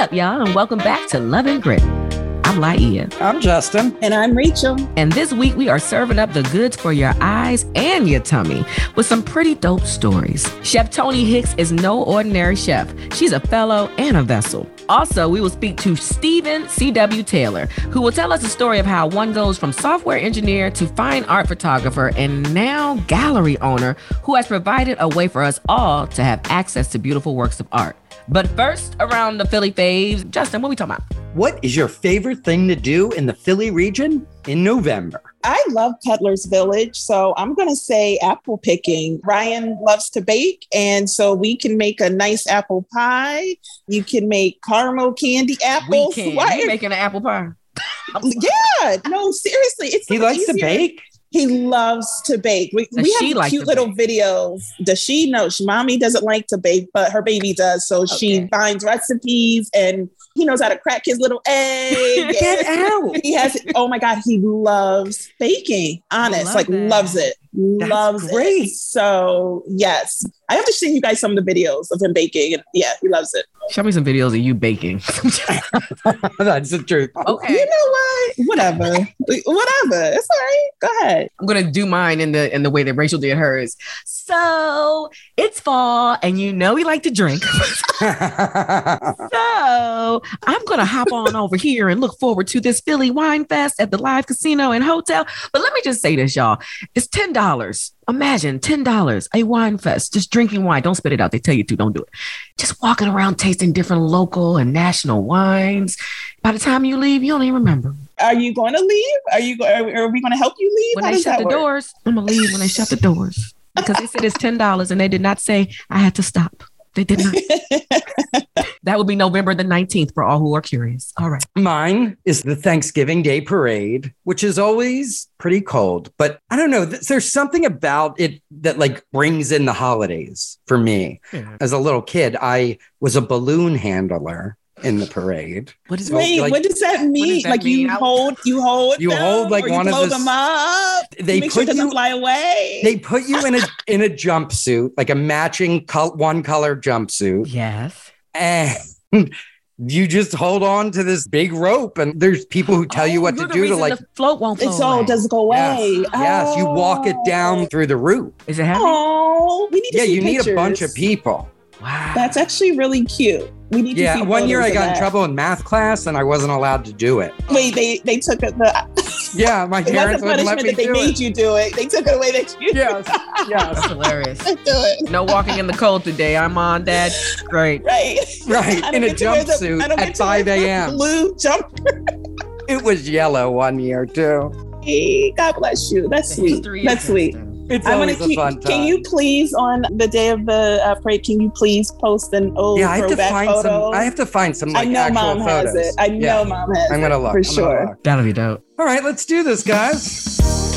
What up, y'all, and welcome back to Love and Grit. I'm Laia. I'm Justin. And I'm Rachel. And this week we are serving up the goods for your eyes and your tummy with some pretty dope stories. Chef Tony Hicks is no ordinary chef. She's a fellow and a vessel. Also, we will speak to Stephen C.W. Taylor, who will tell us the story of how one goes from software engineer to fine art photographer and now gallery owner who has provided a way for us all to have access to beautiful works of art. But first, around the Philly faves, Justin, what are we talking about? What is your favorite thing to do in the Philly region in November? I love Cutler's Village, so I'm going to say apple picking. Ryan loves to bake, and so we can make a nice apple pie. You can make caramel candy apples. We can. Why are you making an apple pie? yeah, no, seriously, it's he likes easier. to bake. He loves to bake. We, we have like cute little bake? videos. Does she know? She, mommy doesn't like to bake, but her baby does. So okay. she finds recipes and he knows how to crack his little egg. Get out. He has, oh my God, he loves baking. Honest, like that. loves it. That's loves great. it. So yes, I have to show you guys some of the videos of him baking, and yeah, he loves it. Show me some videos of you baking. That's the truth. Okay. You know what? Whatever. Whatever. It's all right. Go ahead. I'm gonna do mine in the in the way that Rachel did hers. So it's fall, and you know we like to drink. so I'm gonna hop on over here and look forward to this Philly Wine Fest at the Live Casino and Hotel. But let me just say this, y'all. It's ten dollars. Imagine $10, a wine fest, just drinking wine. Don't spit it out. They tell you to, don't do it. Just walking around tasting different local and national wines. By the time you leave, you don't even remember. Are you going to leave? Are you are, are we going to help you leave? When How they shut the work? doors, I'm going to leave when they shut the doors. Because they said it's $10 and they did not say I had to stop. They did not. that would be November the 19th for all who are curious. All right. Mine is the Thanksgiving Day parade, which is always pretty cold, but I don't know. There's something about it that like brings in the holidays for me. Yeah. As a little kid, I was a balloon handler in the parade. What is Wait, like, what does that mean? Does that like mean? you hold, you hold, you them, hold like one of the. them up. They put sure you fly away. They put you in a in a jumpsuit, like a matching col- one color jumpsuit. Yes, and. You just hold on to this big rope, and there's people who tell oh, you what to do to like float won't float. It's all doesn't go away. Yes, oh. yes, you walk it down oh. through the roof. Is it heavy? Oh, we need yeah, you pictures. need a bunch of people. Wow. That's actually really cute. We need yeah, one year I got that. in trouble in math class and I wasn't allowed to do it. Wait, they they took the Yeah, my parents wouldn't let me that they do made it. you do it. They took it away that you Yes. Yes. That's hilarious. do it. No walking in the cold today. I'm on dad. Great. Right. Right. In a jumpsuit at 5 a.m. Blue jumper. it was yellow one year too. Hey, God bless you. That's sweet. That's sweet. It's I always keep, a fun time. Can you please, on the day of the uh, parade, can you please post an old yeah, I have to find photo? some. I have to find some. Like, I know mom photos. has it. I know yeah. mom has. It. I'm gonna look for I'm sure. Look. That'll be dope. All right, let's do this, guys.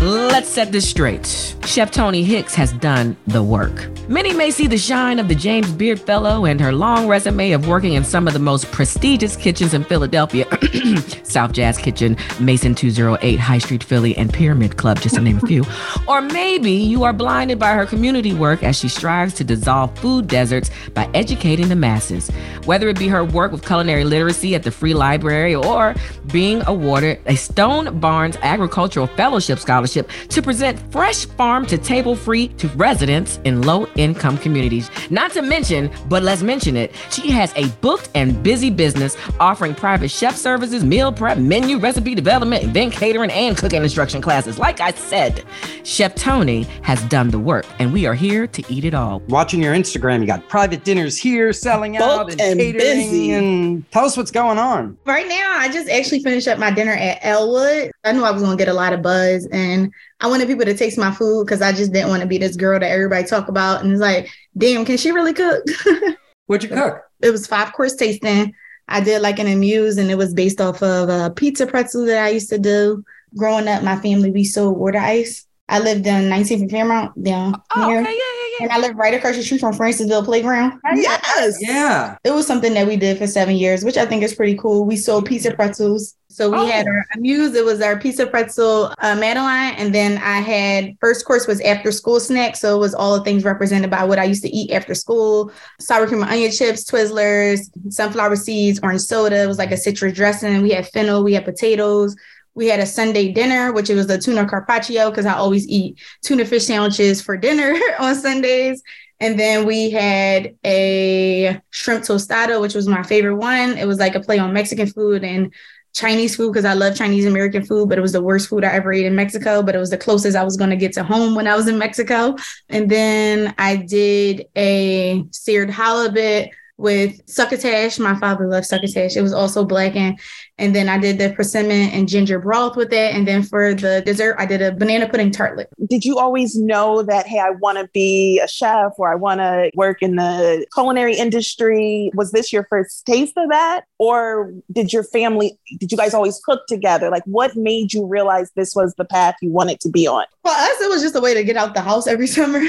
Let's set this straight. Chef Tony Hicks has done the work. Many may see the shine of the James Beard Fellow and her long resume of working in some of the most prestigious kitchens in Philadelphia South Jazz Kitchen, Mason 208, High Street Philly, and Pyramid Club, just to name a few. or maybe you are blinded by her community work as she strives to dissolve food deserts by educating the masses. Whether it be her work with culinary literacy at the Free Library or being awarded a Stone Barns Agricultural Fellowship Scholarship to present fresh farm to table free to residents in low income communities. Not to mention, but let's mention it, she has a booked and busy business offering private chef services, meal prep, menu recipe development, event catering, and cooking instruction classes. Like I said, Chef Tony has done the work, and we are here to eat it all. Watching your Instagram, you got private dinners here, selling out and, and catering, busy. and tell us what's going on. Right now, I just actually finished up my dinner at Elwood. I knew I was going to get a lot of buzz, and I wanted people to taste my food because I just didn't want to be this girl that everybody talk about. And it's like, damn, can she really cook? What'd you cook? It was five course tasting. I did like an amuse, and it was based off of a pizza pretzel that I used to do. Growing up, my family we sold water ice. I lived in 19th and Fairmount down oh, here. Okay, yeah, yeah, yeah. And I lived right across the street from Francisville Playground. Yes. Yeah. It was something that we did for seven years, which I think is pretty cool. We sold pizza pretzels. So we oh. had our amuse, it was our pizza pretzel uh, Madeline. And then I had first course was after school snack. So it was all the things represented by what I used to eat after school. Sour cream and onion chips, Twizzlers, sunflower seeds, orange soda. It was like a citrus dressing. We had fennel, we had potatoes. We had a Sunday dinner, which it was the tuna carpaccio, because I always eat tuna fish sandwiches for dinner on Sundays. And then we had a shrimp tostada, which was my favorite one. It was like a play on Mexican food and Chinese food because I love Chinese American food, but it was the worst food I ever ate in Mexico. But it was the closest I was going to get to home when I was in Mexico. And then I did a seared halibut with succotash. My father loved succotash. It was also blackened. And then I did the persimmon and ginger broth with it. And then for the dessert, I did a banana pudding tartlet. Did you always know that, hey, I want to be a chef or I want to work in the culinary industry? Was this your first taste of that? Or did your family, did you guys always cook together? Like, what made you realize this was the path you wanted to be on? For us, it was just a way to get out the house every summer.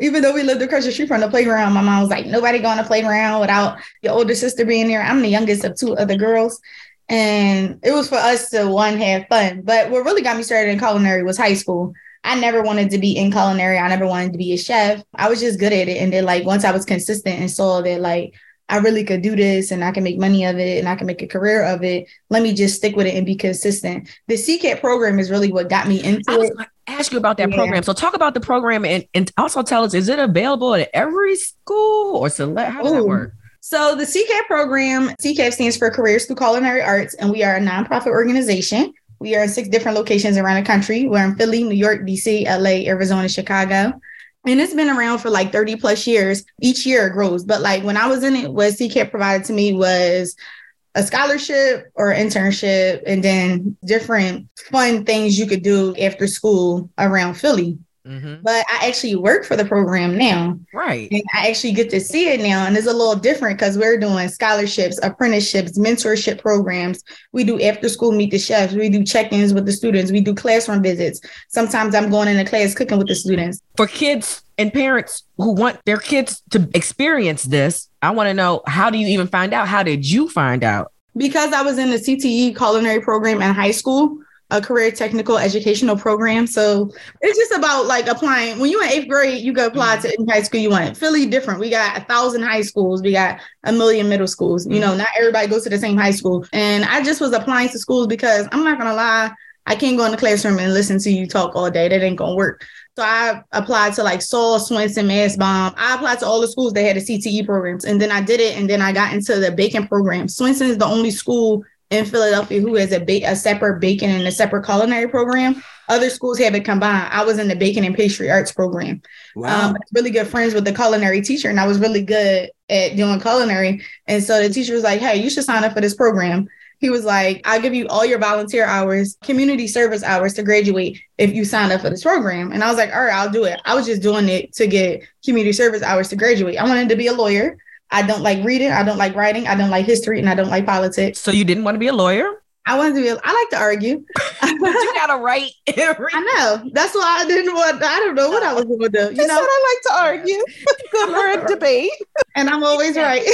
Even though we lived across the street from the playground, my mom was like, nobody going to playground without your older sister being there. I'm the youngest of two other girls. And it was for us to one have fun. But what really got me started in culinary was high school. I never wanted to be in culinary. I never wanted to be a chef. I was just good at it. And then like once I was consistent and saw that like I really could do this and I can make money of it and I can make a career of it. Let me just stick with it and be consistent. The CCAP program is really what got me into it. Ask you about that yeah. program. So talk about the program and, and also tell us, is it available at every school or select? How does Ooh. that work? So the CCAP program, CCAP stands for Careers Through Culinary Arts, and we are a nonprofit organization. We are in six different locations around the country. We're in Philly, New York, DC, LA, Arizona, Chicago. And it's been around for like 30 plus years. Each year it grows. But like when I was in it, what CCAP provided to me was a scholarship or internship and then different fun things you could do after school around Philly. Mm-hmm. But I actually work for the program now. Right. And I actually get to see it now. And it's a little different because we're doing scholarships, apprenticeships, mentorship programs. We do after school meet the chefs. We do check ins with the students. We do classroom visits. Sometimes I'm going in the class cooking with the students. For kids and parents who want their kids to experience this, I want to know how do you even find out? How did you find out? Because I was in the CTE culinary program in high school a career technical educational program. So it's just about like applying. When you're in eighth grade, you go apply to any high school you want. Philly different. We got a thousand high schools. We got a million middle schools. You know, mm-hmm. not everybody goes to the same high school. And I just was applying to schools because I'm not gonna lie, I can't go in the classroom and listen to you talk all day. That ain't gonna work. So I applied to like Saul, Swenson, Bomb. I applied to all the schools that had the CTE programs. And then I did it. And then I got into the bacon program. Swenson is the only school in Philadelphia who has a, ba- a separate bacon and a separate culinary program. Other schools have it combined. I was in the bacon and pastry arts program. Wow. Um, really good friends with the culinary teacher, and I was really good at doing culinary. And so the teacher was like, "Hey, you should sign up for this program." He was like, "I'll give you all your volunteer hours, community service hours to graduate if you sign up for this program." And I was like, "All right, I'll do it." I was just doing it to get community service hours to graduate. I wanted to be a lawyer. I don't like reading. I don't like writing. I don't like history, and I don't like politics. So you didn't want to be a lawyer? I wanted to be. A, I like to argue. you gotta write. Every- I know. That's why I didn't want. I don't know what I was going to do. You know, what I like to argue. Good for a debate, and I'm always right.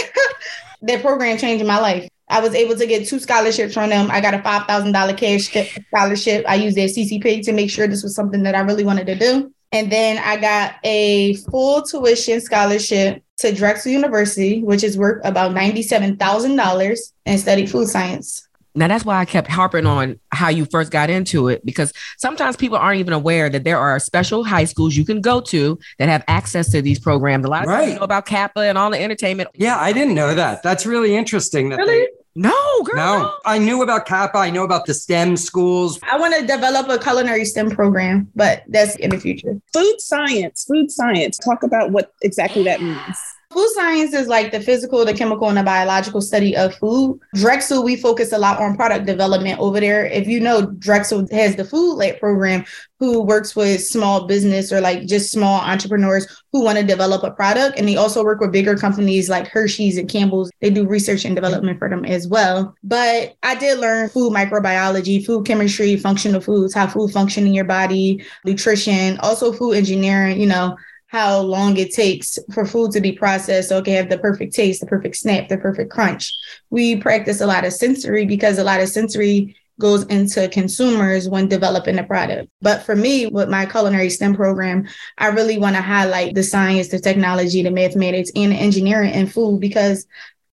that program changed my life. I was able to get two scholarships from them. I got a five thousand dollar cash scholarship. I used their CCP to make sure this was something that I really wanted to do. And then I got a full tuition scholarship to Drexel University, which is worth about $97,000 and studied food science. Now that's why I kept harping on how you first got into it because sometimes people aren't even aware that there are special high schools you can go to that have access to these programs. A lot of right. people know about CAPA and all the entertainment. Yeah, I didn't know that. That's really interesting. That really? They- no, girl. No, I knew about CAPA. I know about the STEM schools. I want to develop a culinary STEM program, but that's in the future. Food science, food science. Talk about what exactly that means. Food science is like the physical, the chemical, and the biological study of food. Drexel, we focus a lot on product development over there. If you know, Drexel has the Food Lab program, who works with small business or like just small entrepreneurs who want to develop a product. And they also work with bigger companies like Hershey's and Campbell's. They do research and development for them as well. But I did learn food microbiology, food chemistry, functional foods, how food function in your body, nutrition, also food engineering, you know, how long it takes for food to be processed so it can have the perfect taste, the perfect snap, the perfect crunch. We practice a lot of sensory because a lot of sensory goes into consumers when developing a product. But for me, with my culinary STEM program, I really want to highlight the science, the technology, the mathematics, and the engineering in food because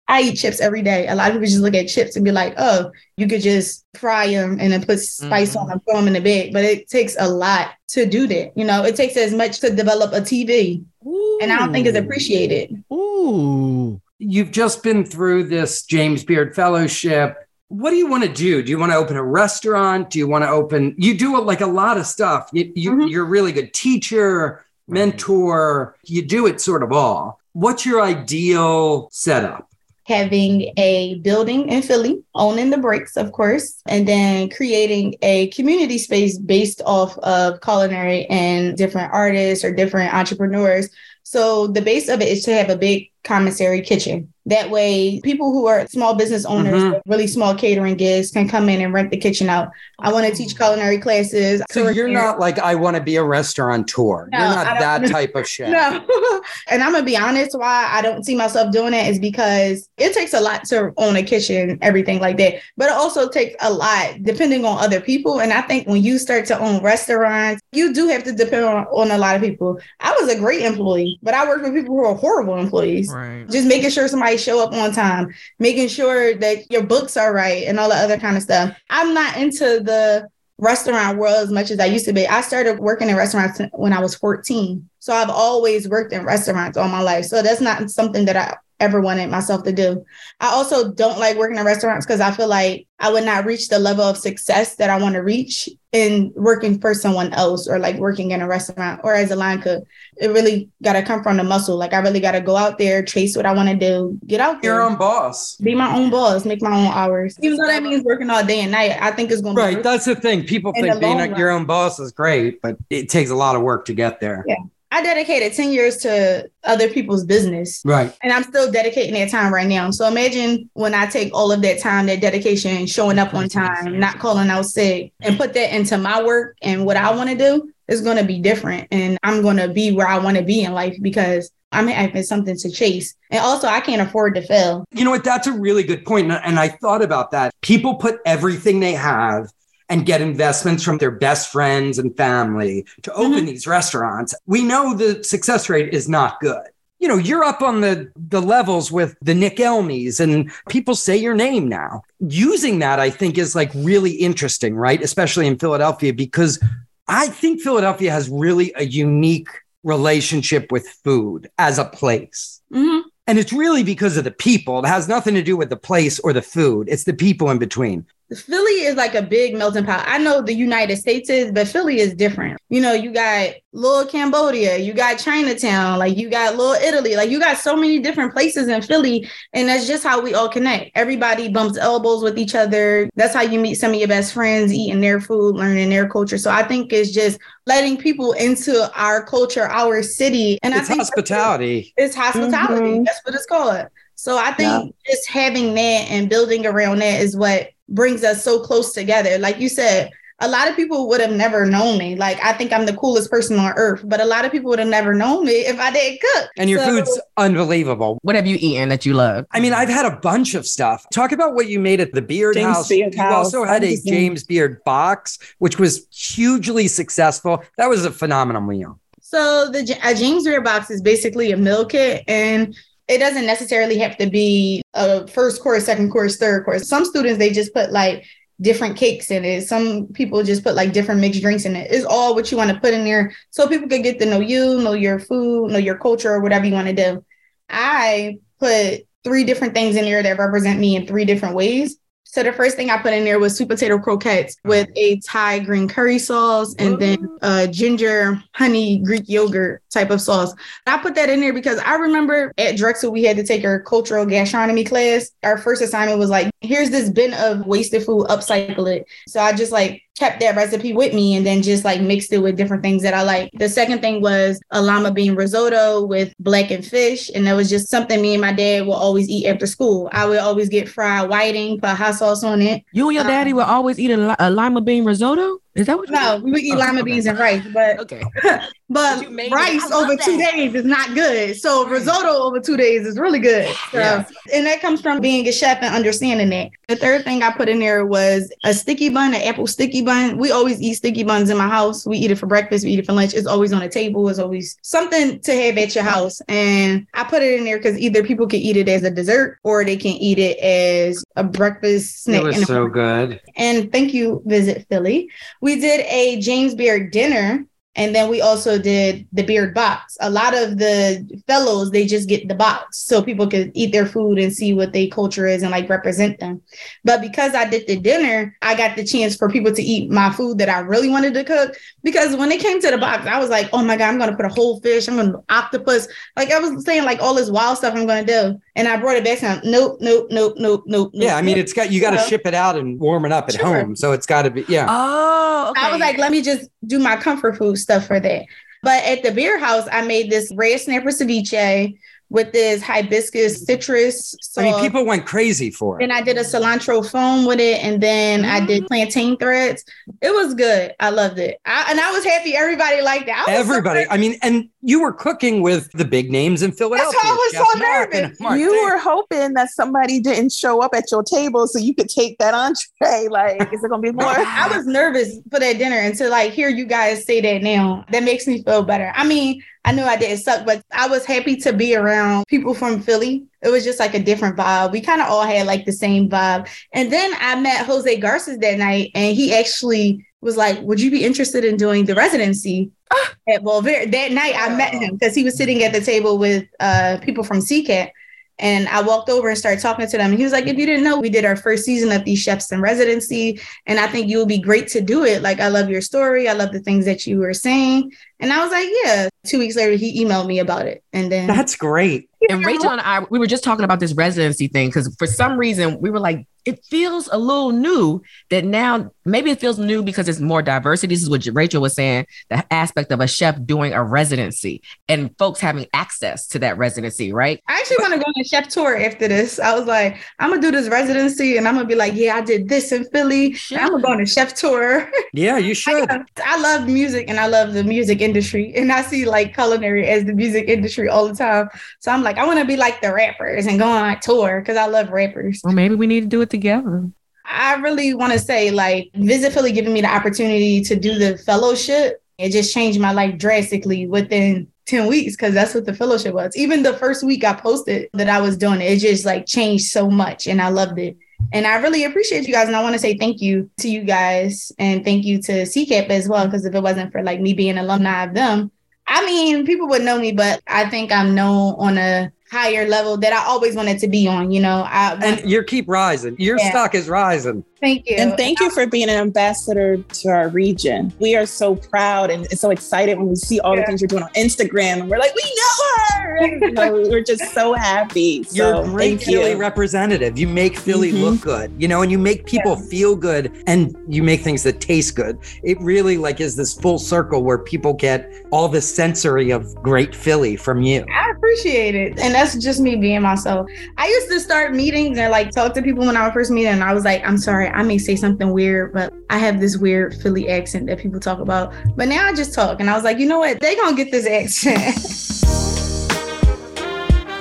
I eat chips every day. A lot of people just look at chips and be like, oh, you could just fry them and then put spice mm-hmm. on them, throw them in the bag. But it takes a lot to do that. You know, it takes as much to develop a TV. Ooh. And I don't think it's appreciated. Ooh. You've just been through this James Beard Fellowship what do you want to do? Do you want to open a restaurant? Do you want to open? You do like a lot of stuff. You, you mm-hmm. you're a really good teacher, mentor. You do it sort of all. What's your ideal setup? Having a building in Philly, owning the bricks, of course, and then creating a community space based off of culinary and different artists or different entrepreneurs. So the base of it is to have a big commissary kitchen that way, people who are small business owners, mm-hmm. really small catering gigs, can come in and rent the kitchen out. I want to teach culinary classes. So you're not like I want to be a restaurateur. No, you're not that type of chef. No. and I'm gonna be honest, why I don't see myself doing it is because it takes a lot to own a kitchen, everything like that. But it also takes a lot depending on other people. And I think when you start to own restaurants, you do have to depend on, on a lot of people. I was a great employee, but I worked with people who are horrible employees. Right. Just making sure somebody show up on time, making sure that your books are right and all the other kind of stuff. I'm not into the restaurant world as much as I used to be. I started working in restaurants when I was 14. So I've always worked in restaurants all my life. So that's not something that I ever wanted myself to do. I also don't like working in restaurants because I feel like I would not reach the level of success that I want to reach in working for someone else or like working in a restaurant or as a line cook. It really got to come from the muscle. Like I really got to go out there, chase what I want to do, get out there. Your own boss. Be my own boss, make my own hours. Even though that means working all day and night, I think it's going to be Right. That's the thing. People think being a, your own boss is great, but it takes a lot of work to get there. Yeah. I dedicated 10 years to other people's business. Right. And I'm still dedicating that time right now. So imagine when I take all of that time, that dedication, showing up on time, not calling out sick, and put that into my work and what I want to do is going to be different. And I'm going to be where I want to be in life because I'm having something to chase. And also, I can't afford to fail. You know what? That's a really good point. And I thought about that. People put everything they have and get investments from their best friends and family to open mm-hmm. these restaurants. We know the success rate is not good. You know, you're up on the the levels with the Nick Elmis and people say your name now. Using that I think is like really interesting, right? Especially in Philadelphia because I think Philadelphia has really a unique relationship with food as a place. Mm-hmm. And it's really because of the people. It has nothing to do with the place or the food. It's the people in between. Philly is like a big melting pot. I know the United States is, but Philly is different. You know, you got little Cambodia, you got Chinatown, like you got little Italy, like you got so many different places in Philly. And that's just how we all connect. Everybody bumps elbows with each other. That's how you meet some of your best friends, eating their food, learning their culture. So I think it's just letting people into our culture, our city. And it's I think hospitality. It's hospitality. Mm-hmm. That's what it's called. So I think yeah. just having that and building around that is what brings us so close together. Like you said, a lot of people would have never known me. Like I think I'm the coolest person on earth, but a lot of people would have never known me if I didn't cook. And your so, food's unbelievable. What have you eaten that you love? I mean, I've had a bunch of stuff. Talk about what you made at the Beard James House. Beard you House. also had a James Beard box, which was hugely successful. That was a phenomenal meal. So the a James Beard box is basically a meal kit, and it doesn't necessarily have to be a first course, second course, third course. Some students they just put like different cakes in it. Some people just put like different mixed drinks in it. It's all what you want to put in there so people can get to know you, know your food, know your culture, or whatever you want to do. I put three different things in there that represent me in three different ways. So the first thing I put in there was sweet potato croquettes with a Thai green curry sauce and then uh, ginger honey Greek yogurt type of sauce. I put that in there because I remember at Drexel we had to take our cultural gastronomy class. Our first assignment was like, here's this bin of wasted food, upcycle it. So I just like kept that recipe with me and then just like mixed it with different things that I like. The second thing was a lima bean risotto with blackened fish. And that was just something me and my dad will always eat after school. I would always get fried whiting, put hot sauce on it. You and your daddy um, would always eat a, a lima bean risotto? Is that what? No, we would eat oh, lima okay. beans and rice, but okay. but rice over two days is not good. So risotto over two days is really good. So, yeah. and that comes from being a chef and understanding that. The third thing I put in there was a sticky bun, an apple sticky bun. We always eat sticky buns in my house. We eat it for breakfast. We eat it for lunch. It's always on the table. It's always something to have at your house. And I put it in there because either people can eat it as a dessert or they can eat it as a breakfast snack. It was so good. And thank you, Visit Philly we did a James Beard dinner and then we also did the beard box. A lot of the fellows, they just get the box so people could eat their food and see what their culture is and like represent them. But because I did the dinner, I got the chance for people to eat my food that I really wanted to cook. Because when it came to the box, I was like, oh my God, I'm going to put a whole fish. I'm going to octopus. Like I was saying, like all this wild stuff I'm going to do. And I brought it back and nope, nope, nope, nope, nope. Yeah. I mean, it's got, you got to ship it out and warm it up at sure. home. So it's got to be, yeah. Oh, okay. I was like, let me just do my comfort food stuff for that. But at the beer house, I made this red snapper ceviche with this hibiscus citrus. Sauce. I mean, people went crazy for it. And I did a cilantro foam with it, and then mm. I did mm. plantain threads. It was good. I loved it, I, and I was happy everybody liked it. Everybody. So I mean, and you were cooking with the big names in Philadelphia. That's why I was Jeff so nervous. Mark you were hoping that somebody didn't show up at your table so you could take that entree. Like, is it gonna be more? I was nervous for that dinner, and to like hear you guys say that now, that makes me feel better. I mean, I knew I didn't suck, but I was happy to be around people from Philly. It was just like a different vibe. We kind of all had like the same vibe. And then I met Jose Garces that night, and he actually was like, Would you be interested in doing the residency? at well, that night I met him because he was sitting at the table with uh, people from CCAP. And I walked over and started talking to them. And he was like, if you didn't know, we did our first season of these chefs in residency. And I think you'll be great to do it. Like, I love your story. I love the things that you were saying. And I was like, yeah. Two weeks later, he emailed me about it. And then that's great. And Rachel and I, we were just talking about this residency thing because for some reason we were like, it feels a little new that now maybe it feels new because it's more diversity. This is what Rachel was saying the aspect of a chef doing a residency and folks having access to that residency, right? I actually want to go on a chef tour after this. I was like, I'm gonna do this residency and I'm gonna be like, yeah, I did this in Philly. I'm gonna go on a chef tour. Yeah, you should. I, I love music and I love the music industry, and I see like culinary as the music industry all the time. So I'm like, I want to be like the rappers and go on a tour because I love rappers. Well, maybe we need to do it together. I really want to say, like, Visit Philly giving me the opportunity to do the fellowship. It just changed my life drastically within 10 weeks because that's what the fellowship was. Even the first week I posted that I was doing it, it just like changed so much and I loved it. And I really appreciate you guys. And I want to say thank you to you guys and thank you to CCAP as well. Because if it wasn't for like me being an alumni of them, I mean, people would know me, but I think I'm known on a higher level that I always wanted to be on, you know. I, and you keep rising. Your yeah. stock is rising. Thank you. And thank you for being an ambassador to our region. We are so proud and so excited when we see all yeah. the things you're doing on Instagram. And we're like, we know her. And, you know, we're just so happy. So, you're a great Philly you. representative. You make Philly mm-hmm. look good, you know, and you make people yeah. feel good and you make things that taste good. It really like is this full circle where people get all the sensory of great Philly from you. I appreciate it. And that's just me being myself. I used to start meetings and like talk to people when I was first meeting and I was like, I'm sorry I may say something weird, but I have this weird Philly accent that people talk about. But now I just talk and I was like, you know what? They gonna get this accent.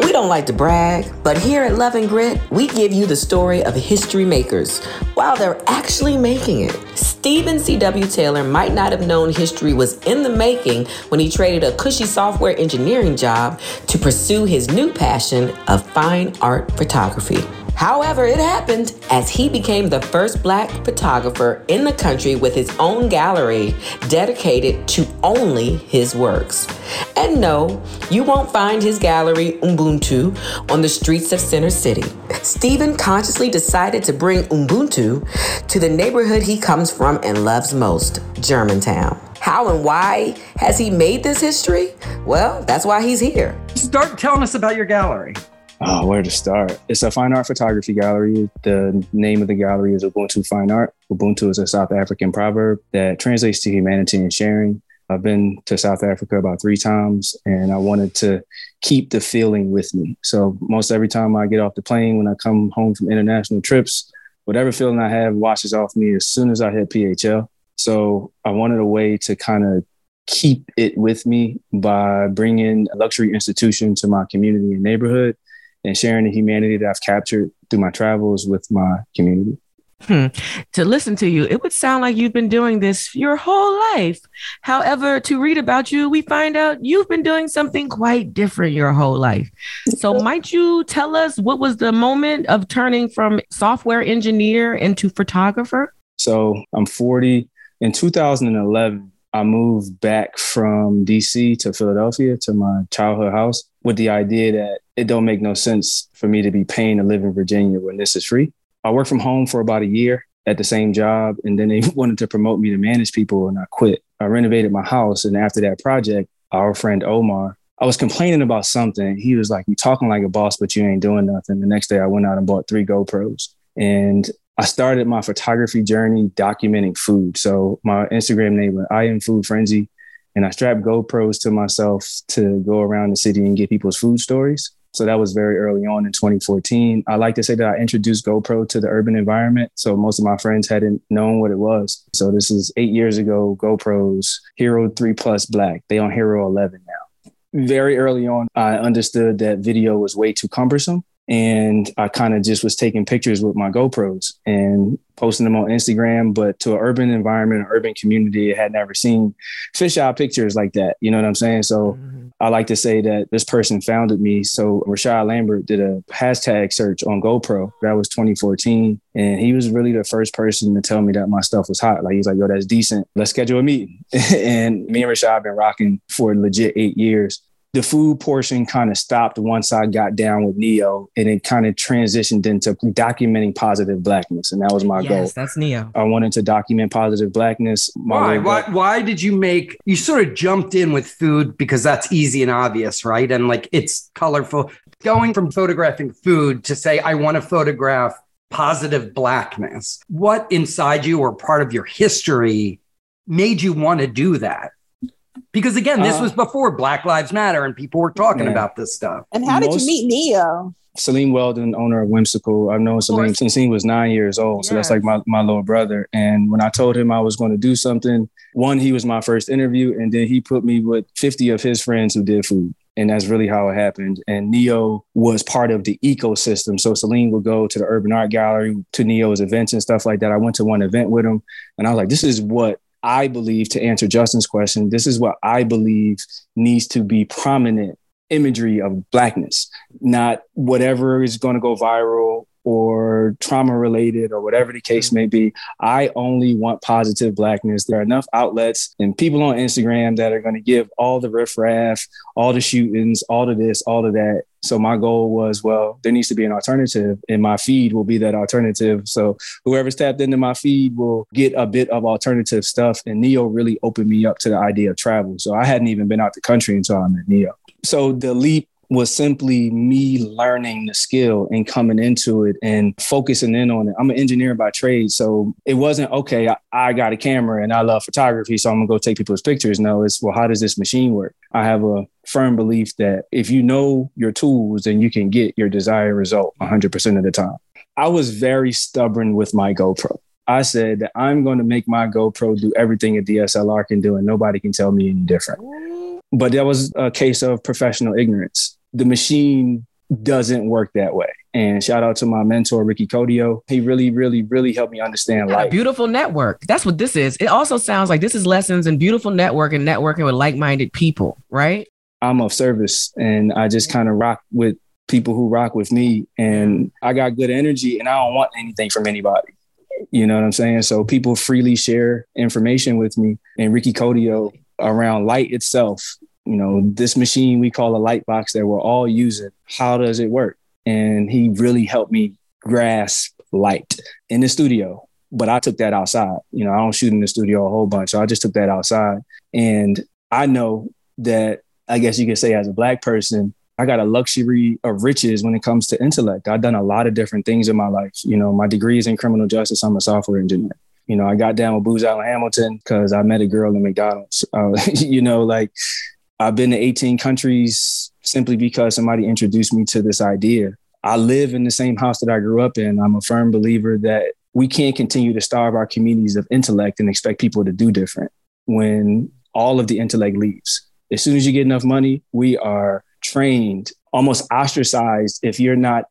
We don't like to brag, but here at Love and Grit, we give you the story of history makers while they're actually making it. Stephen C.W. Taylor might not have known history was in the making when he traded a cushy software engineering job to pursue his new passion of fine art photography. However, it happened as he became the first black photographer in the country with his own gallery dedicated to only his works. And no, you won't find his gallery Ubuntu on the streets of Center City. Stephen consciously decided to bring Ubuntu to the neighborhood he comes from and loves most, Germantown. How and why has he made this history? Well, that's why he's here. Start telling us about your gallery. Oh, where to start? It's a fine art photography gallery. The name of the gallery is Ubuntu Fine Art. Ubuntu is a South African proverb that translates to humanity and sharing. I've been to South Africa about three times and I wanted to keep the feeling with me. So, most every time I get off the plane, when I come home from international trips, whatever feeling I have washes off me as soon as I hit PHL. So, I wanted a way to kind of keep it with me by bringing a luxury institution to my community and neighborhood and sharing the humanity that I've captured through my travels with my community. Hmm. To listen to you, it would sound like you've been doing this your whole life. However, to read about you, we find out you've been doing something quite different your whole life. So, might you tell us what was the moment of turning from software engineer into photographer? So, I'm 40. In 2011, I moved back from DC to Philadelphia to my childhood house with the idea that it don't make no sense for me to be paying to live in Virginia when this is free. I worked from home for about a year at the same job, and then they wanted to promote me to manage people, and I quit. I renovated my house, and after that project, our friend Omar, I was complaining about something. He was like, "You talking like a boss, but you ain't doing nothing." The next day, I went out and bought three GoPros, and I started my photography journey documenting food. So my Instagram name was I am Food Frenzy, and I strapped GoPros to myself to go around the city and get people's food stories. So that was very early on in 2014. I like to say that I introduced GoPro to the urban environment. So most of my friends hadn't known what it was. So this is eight years ago, GoPros, Hero 3 Plus Black. They on Hero 11 now. Very early on, I understood that video was way too cumbersome and I kind of just was taking pictures with my GoPros and posting them on Instagram. But to an urban environment, an urban community, I had never seen fisheye pictures like that. You know what I'm saying? So mm-hmm. I like to say that this person founded me. So Rashad Lambert did a hashtag search on GoPro. That was 2014. And he was really the first person to tell me that my stuff was hot. Like he's like, yo, that's decent. Let's schedule a meeting. and me and Rashad have been rocking for legit eight years the food portion kind of stopped once I got down with Neo and it kind of transitioned into documenting positive blackness. And that was my yes, goal. That's Neo. I wanted to document positive blackness. Why? Why, why did you make, you sort of jumped in with food because that's easy and obvious, right? And like it's colorful. Going from photographing food to say, I want to photograph positive blackness. What inside you or part of your history made you want to do that? Because again, this uh, was before Black Lives Matter and people were talking yeah. about this stuff. And how did Most, you meet Neo? Salim Weldon, owner of Whimsical. I've known Salim since he was nine years old. Yes. So that's like my, my little brother. And when I told him I was going to do something, one, he was my first interview. And then he put me with 50 of his friends who did food. And that's really how it happened. And Neo was part of the ecosystem. So Salim would go to the Urban Art Gallery, to Neo's events and stuff like that. I went to one event with him and I was like, this is what I believe, to answer Justin's question, this is what I believe needs to be prominent imagery of blackness, not whatever is going to go viral or trauma related or whatever the case mm-hmm. may be. I only want positive blackness. There are enough outlets and people on Instagram that are going to give all the riffraff, all the shootings, all of this, all of that. So my goal was, well, there needs to be an alternative, and my feed will be that alternative. So whoever's tapped into my feed will get a bit of alternative stuff. And Neo really opened me up to the idea of travel. So I hadn't even been out the country until I met Neo. So the leap was simply me learning the skill and coming into it and focusing in on it. I'm an engineer by trade. So it wasn't, okay, I, I, got a camera and I love photography. So I'm going to go take people's pictures. No, it's, well, how does this machine work? I have a firm belief that if you know your tools, then you can get your desired result 100% of the time. I was very stubborn with my GoPro. I said that I'm going to make my GoPro do everything a DSLR can do, and nobody can tell me any different. But that was a case of professional ignorance. The machine doesn't work that way. And shout out to my mentor, Ricky Codio. He really, really, really helped me understand life. beautiful network. That's what this is. It also sounds like this is lessons in beautiful network and networking with like minded people, right? I'm of service and I just kind of rock with people who rock with me and I got good energy and I don't want anything from anybody. You know what I'm saying? So people freely share information with me and Ricky Codio around light itself. You know, this machine we call a light box that we're all using. How does it work? And he really helped me grasp light in the studio. But I took that outside. You know, I don't shoot in the studio a whole bunch. So I just took that outside. And I know that I guess you could say as a black person, I got a luxury of riches when it comes to intellect. I've done a lot of different things in my life. You know, my degree is in criminal justice. I'm a software engineer. You know, I got down with Booz Allen Hamilton because I met a girl in McDonald's. Uh, you know, like I've been to 18 countries simply because somebody introduced me to this idea. I live in the same house that I grew up in. I'm a firm believer that we can't continue to starve our communities of intellect and expect people to do different when all of the intellect leaves. As soon as you get enough money, we are trained, almost ostracized. If you're not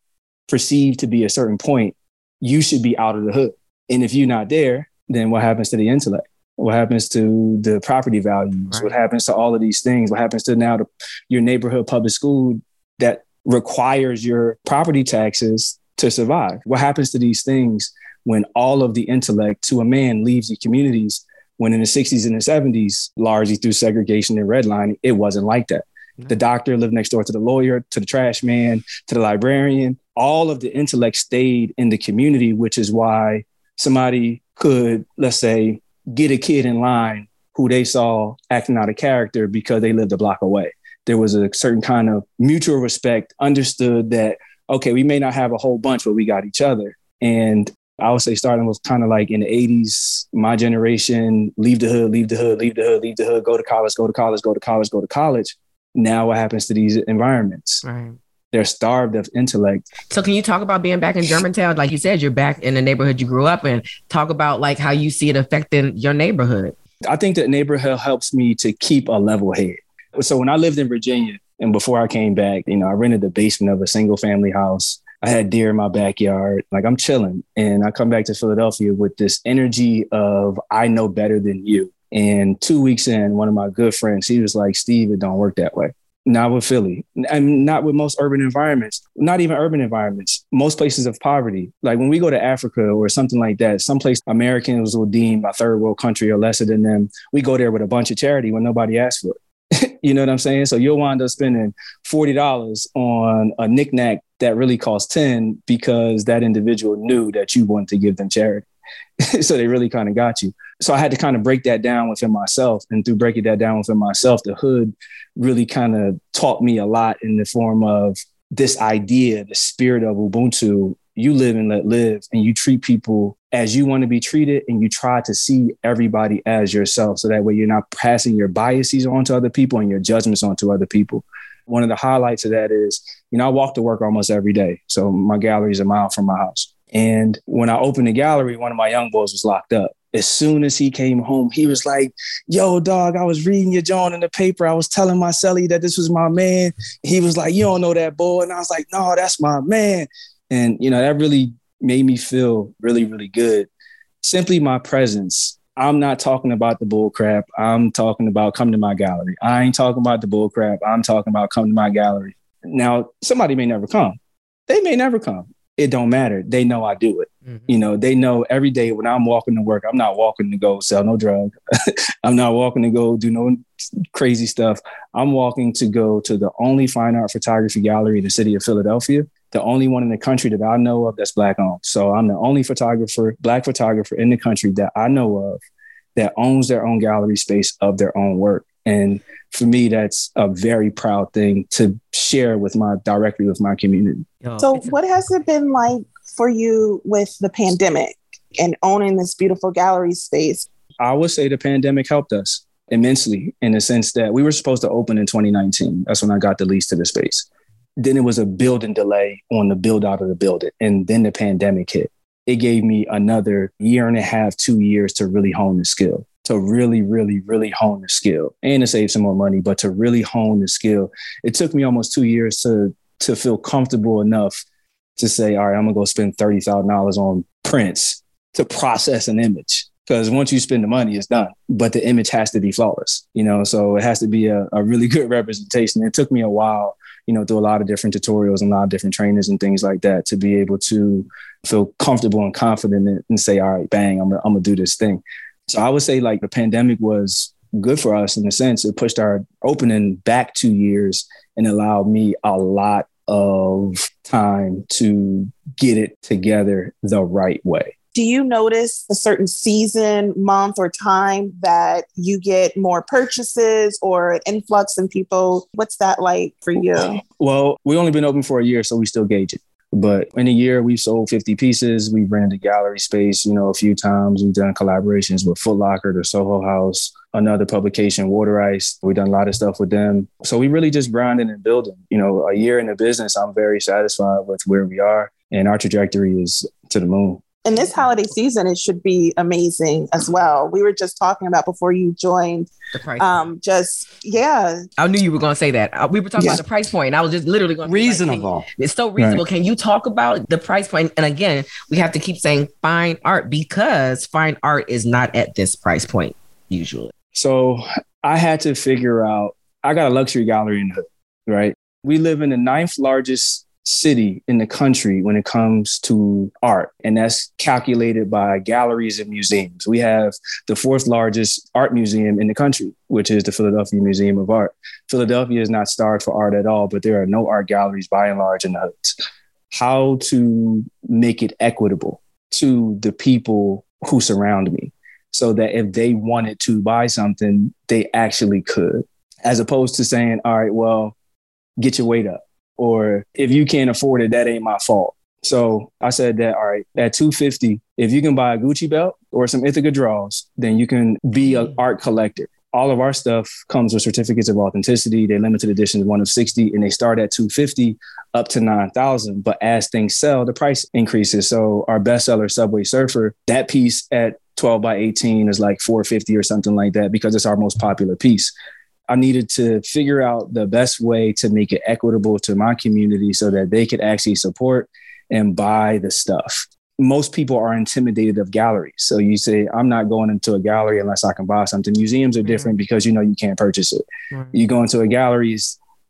perceived to be a certain point, you should be out of the hood. And if you're not there, then what happens to the intellect? What happens to the property values? Right. What happens to all of these things? What happens to now the, your neighborhood public school that requires your property taxes to survive? What happens to these things when all of the intellect to a man leaves the communities? When in the 60s and the 70s, largely through segregation and redlining, it wasn't like that. The doctor lived next door to the lawyer, to the trash man, to the librarian. All of the intellect stayed in the community, which is why somebody could, let's say, get a kid in line who they saw acting out of character because they lived a block away. There was a certain kind of mutual respect, understood that, okay, we may not have a whole bunch, but we got each other. And I would say starting was kind of like in the 80s, my generation, leave the hood, leave the hood, leave the hood, leave the hood, go to college, go to college, go to college, go to college now what happens to these environments? Right. They're starved of intellect. So can you talk about being back in Germantown? Like you said, you're back in the neighborhood you grew up in. Talk about like how you see it affecting your neighborhood. I think that neighborhood helps me to keep a level head. So when I lived in Virginia and before I came back, you know, I rented the basement of a single family house. I had deer in my backyard. Like I'm chilling. And I come back to Philadelphia with this energy of I know better than you. And two weeks in, one of my good friends, he was like, Steve, it don't work that way. Not with Philly and not with most urban environments, not even urban environments, most places of poverty. Like when we go to Africa or something like that, someplace Americans will deem a third world country or lesser than them, we go there with a bunch of charity when nobody asks for it. you know what I'm saying? So you'll wind up spending $40 on a knickknack that really costs 10 because that individual knew that you wanted to give them charity. so they really kind of got you. So I had to kind of break that down within myself. And through breaking that down within myself, the hood really kind of taught me a lot in the form of this idea, the spirit of Ubuntu. You live and let live, and you treat people as you want to be treated, and you try to see everybody as yourself. So that way you're not passing your biases onto other people and your judgments onto other people. One of the highlights of that is, you know, I walk to work almost every day. So my gallery is a mile from my house. And when I opened the gallery, one of my young boys was locked up. As soon as he came home, he was like, Yo, dog, I was reading your John in the paper. I was telling my celly that this was my man. He was like, You don't know that boy. And I was like, No, that's my man. And, you know, that really made me feel really, really good. Simply my presence. I'm not talking about the bull crap. I'm talking about come to my gallery. I ain't talking about the bull crap. I'm talking about come to my gallery. Now, somebody may never come. They may never come it don't matter. They know I do it. Mm-hmm. You know, they know every day when I'm walking to work, I'm not walking to go sell no drug. I'm not walking to go do no crazy stuff. I'm walking to go to the only fine art photography gallery in the city of Philadelphia, the only one in the country that I know of that's black owned. So I'm the only photographer, black photographer in the country that I know of that owns their own gallery space of their own work. And for me, that's a very proud thing to share with my directly with my community. So, what has it been like for you with the pandemic and owning this beautiful gallery space? I would say the pandemic helped us immensely in the sense that we were supposed to open in 2019. That's when I got the lease to the space. Then it was a building delay on the build out of the building. And then the pandemic hit. It gave me another year and a half, two years to really hone the skill to really, really, really hone the skill and to save some more money, but to really hone the skill. It took me almost two years to to feel comfortable enough to say, all right, I'm gonna go spend thirty thousand dollars on prints to process an image. because once you spend the money, it's done. But the image has to be flawless, you know. So it has to be a, a really good representation. It took me a while, you know, through a lot of different tutorials and a lot of different trainers and things like that to be able to feel comfortable and confident and say, all right, bang, I'm I'm gonna do this thing. So I would say like the pandemic was good for us in a sense. It pushed our opening back two years and allowed me a lot of time to get it together the right way do you notice a certain season, month, or time that you get more purchases or an influx in people? What's that like for you? Well, we've only been open for a year, so we still gauge it. But in a year, we've sold 50 pieces. We've rented gallery space, you know, a few times. We've done collaborations with Foot Locker, the Soho House, another publication, Water Ice. We've done a lot of stuff with them. So we really just grinding and building. You know, a year in the business, I'm very satisfied with where we are. And our trajectory is to the moon and this holiday season it should be amazing as well we were just talking about before you joined the price um just yeah i knew you were going to say that uh, we were talking yeah. about the price point point. i was just literally going reasonable like, it's so reasonable right. can you talk about the price point? point and again we have to keep saying fine art because fine art is not at this price point usually so i had to figure out i got a luxury gallery in the hood right we live in the ninth largest city in the country when it comes to art, and that's calculated by galleries and museums. We have the fourth largest art museum in the country, which is the Philadelphia Museum of Art. Philadelphia is not starved for art at all, but there are no art galleries by and large in the hoods. How to make it equitable to the people who surround me so that if they wanted to buy something, they actually could, as opposed to saying, all right, well, get your weight up or if you can't afford it, that ain't my fault. So I said that, all right, at 250, if you can buy a Gucci belt or some Ethika draws, then you can be an art collector. All of our stuff comes with certificates of authenticity. They limited editions, one of 60, and they start at 250 up to 9,000. But as things sell, the price increases. So our bestseller, Subway Surfer, that piece at 12 by 18 is like 450 or something like that because it's our most popular piece. I needed to figure out the best way to make it equitable to my community so that they could actually support and buy the stuff. Most people are intimidated of galleries. So you say, I'm not going into a gallery unless I can buy something. Museums are different because you know you can't purchase it. You go into a gallery,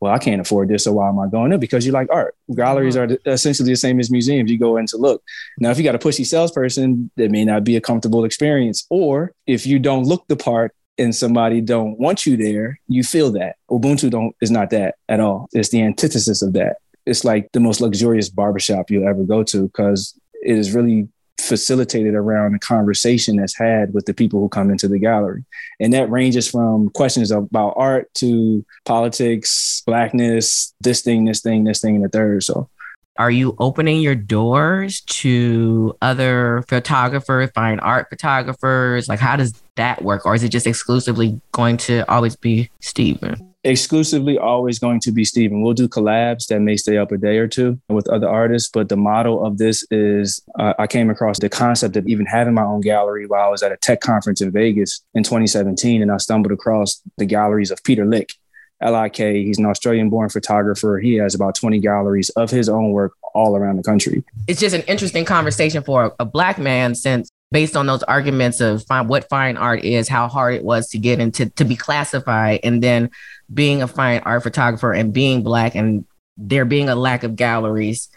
well, I can't afford this, so why am I going in? Because you like art. Galleries uh-huh. are essentially the same as museums. You go in to look. Now, if you got a pushy salesperson, that may not be a comfortable experience. Or if you don't look the part, and somebody don't want you there, you feel that. Ubuntu don't is not that at all. It's the antithesis of that. It's like the most luxurious barbershop you'll ever go to because it is really facilitated around a conversation that's had with the people who come into the gallery. And that ranges from questions about art to politics, blackness, this thing, this thing, this thing, and the third. So are you opening your doors to other photographers, fine art photographers? Like, how does that work? Or is it just exclusively going to always be Stephen? Exclusively always going to be Stephen. We'll do collabs that may stay up a day or two with other artists, but the model of this is uh, I came across the concept of even having my own gallery while I was at a tech conference in Vegas in 2017, and I stumbled across the galleries of Peter Lik LIK. He's an Australian born photographer. He has about 20 galleries of his own work all around the country. It's just an interesting conversation for a, a black man since based on those arguments of fine, what fine art is, how hard it was to get into to be classified, and then being a fine art photographer and being black and there being a lack of galleries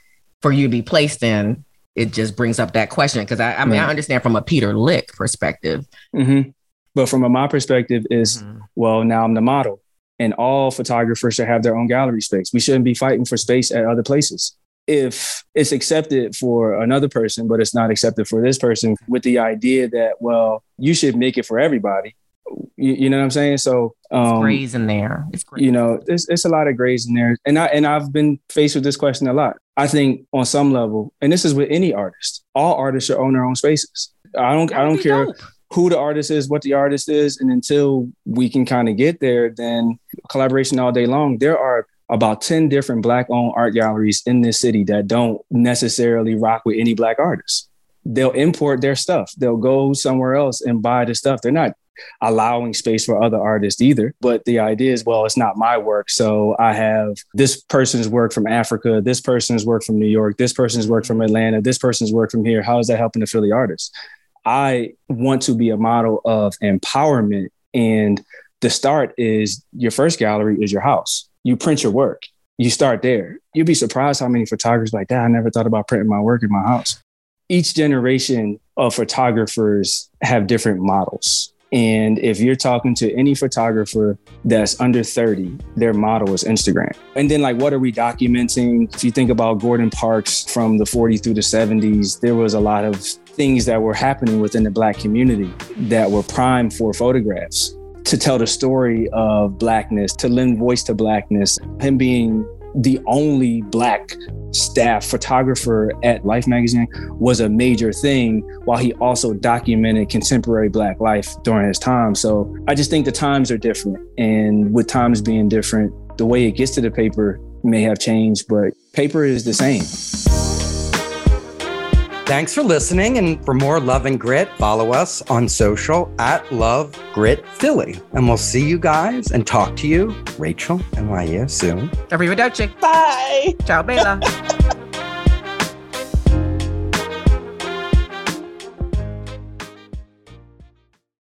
for you to be placed in, it just brings up that question. Because I, I, mean, right. I understand from a Peter Lik perspective. Mm-hmm. But from a, my perspective is, mm-hmm. well, now I'm the model and all photographers should have their own gallery space. We shouldn't be fighting for space at other places. If it's accepted for another person, but it's not accepted for this person, with the idea that, well, you should make it for everybody. You, you know what I'm saying? So um, it's grays in there. It's grays. You know, it's, it's a lot of grays in there. And I and I've been faced with this question a lot. I think on some level, and this is with any artist, all artists should own their own spaces. I don't I don't care. Dope who the artist is, what the artist is, and until we can kind of get there, then collaboration all day long. There are about 10 different black owned art galleries in this city that don't necessarily rock with any black artists. They'll import their stuff. They'll go somewhere else and buy the stuff. They're not allowing space for other artists either. But the idea is, well, it's not my work. So I have this person's work from Africa, this person's work from New York, this person's work from Atlanta, this person's work from here. How is that helping the Philly artists? I want to be a model of empowerment. And the start is your first gallery is your house. You print your work. You start there. You'd be surprised how many photographers like that. I never thought about printing my work in my house. Each generation of photographers have different models. And if you're talking to any photographer that's under 30, their model is Instagram. And then, like, what are we documenting? If you think about Gordon Parks from the 40s through the 70s, there was a lot of things that were happening within the Black community that were prime for photographs to tell the story of Blackness, to lend voice to Blackness. Him being the only Black staff photographer at Life magazine was a major thing while he also documented contemporary Black life during his time. So I just think the times are different. And with times being different, the way it gets to the paper may have changed, but paper is the same. Thanks for listening. And for more Love and Grit, follow us on social at Love Grit Philly. And we'll see you guys and talk to you, Rachel and Maya, soon. Arrivederci. Bye. Ciao, Bella.